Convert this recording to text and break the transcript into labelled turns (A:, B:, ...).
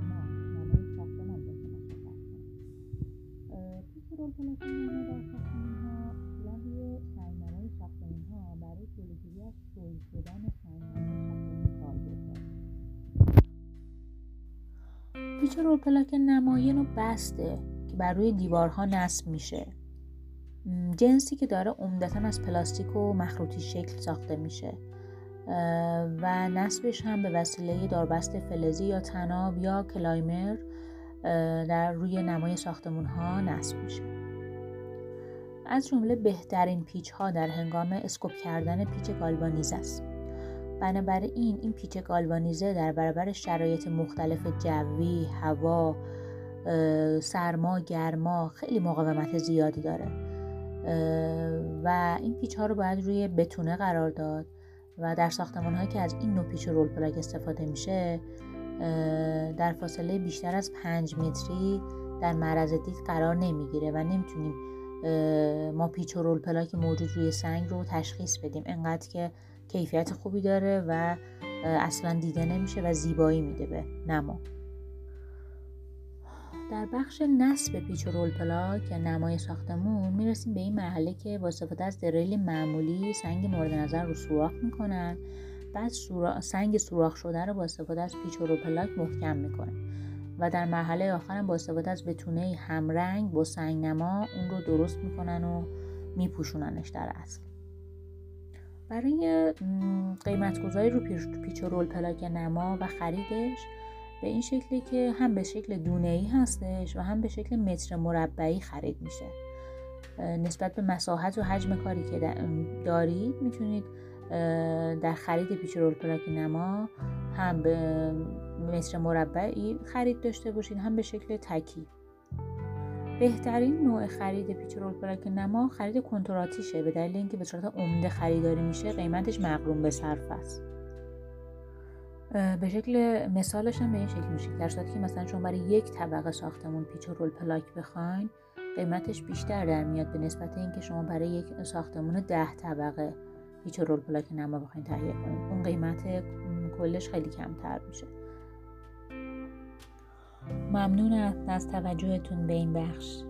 A: ما نامه شخصمان به شما شکست توی رولپلک ها روی سنگنامه شخصمون ها برای جلوگیری از شل شدن سنگنامه شخصمون کار برده پیچ رولپلک نماین و بسته که بر روی دیوارها نصب میشه جنسی که داره عمدتا از پلاستیک و مخروطی شکل ساخته میشه و نصبش هم به وسیله داربست فلزی یا تناب یا کلایمر در روی نمای ساختمون ها نصب میشه. از جمله بهترین پیچ ها در هنگام اسکوپ کردن پیچ گالوانیزه است. بنابراین این پیچ گالوانیزه در برابر شرایط مختلف جوی، هوا، سرما، گرما خیلی مقاومت زیادی داره. و این پیچ ها رو باید روی بتونه قرار داد. و در ساختمان هایی که از این نوع پیچ رول پلاک استفاده میشه در فاصله بیشتر از 5 متری در معرض دید قرار نمی‌گیره و نمی‌تونیم ما پیچ و رول پلاک موجود روی سنگ رو تشخیص بدیم. انقدر که کیفیت خوبی داره و اصلا دیده نمیشه و زیبایی میده به نما. در بخش نصب پیچ و رول پلاک یا نمای ساختمون می‌رسیم به این مرحله که با استفاده از دریل معمولی سنگ مورد نظر رو سوراخ می‌کنن. بعد سنگ سوراخ شده رو با استفاده از پیچ و رول پلاک محکم می‌کنن و در مرحله آخرم با استفاده از بتونه همرنگ با سنگ نما اون رو درست می‌کنن و میپوشوننش در اصل. برای قیمت گذاری رو پیچ و رول پلاک نما و خریدش به این شکلی که هم به شکل دونه ای هستش و هم به شکل متر مربعی خرید میشه. نسبت به مساحت و حجم کاری که دارید می‌تونید در خرید پیچ رول پلاک نما هم به متر مربعی خرید داشته باشید هم به شکل تکی. بهترین نوع خرید پیچ رول پلاک نما خرید کنتراتیشه به دلیل اینکه به صورت عمده خریداری میشه قیمتش مقروم به صرف است. به شکل مثالش هم به این شکل میشه در صورتی که مثلا شما برای یک طبقه ساختمون پیچ و رول پلاک بخواین قیمتش بیشتر در میاد به نسبت اینکه شما برای یک ساختمون ده طبقه پیچ و رول پلاک نما بخواین تهیه کنید اون قیمت کلش خیلی کمتر میشه. ممنون از توجهتون به این بخش.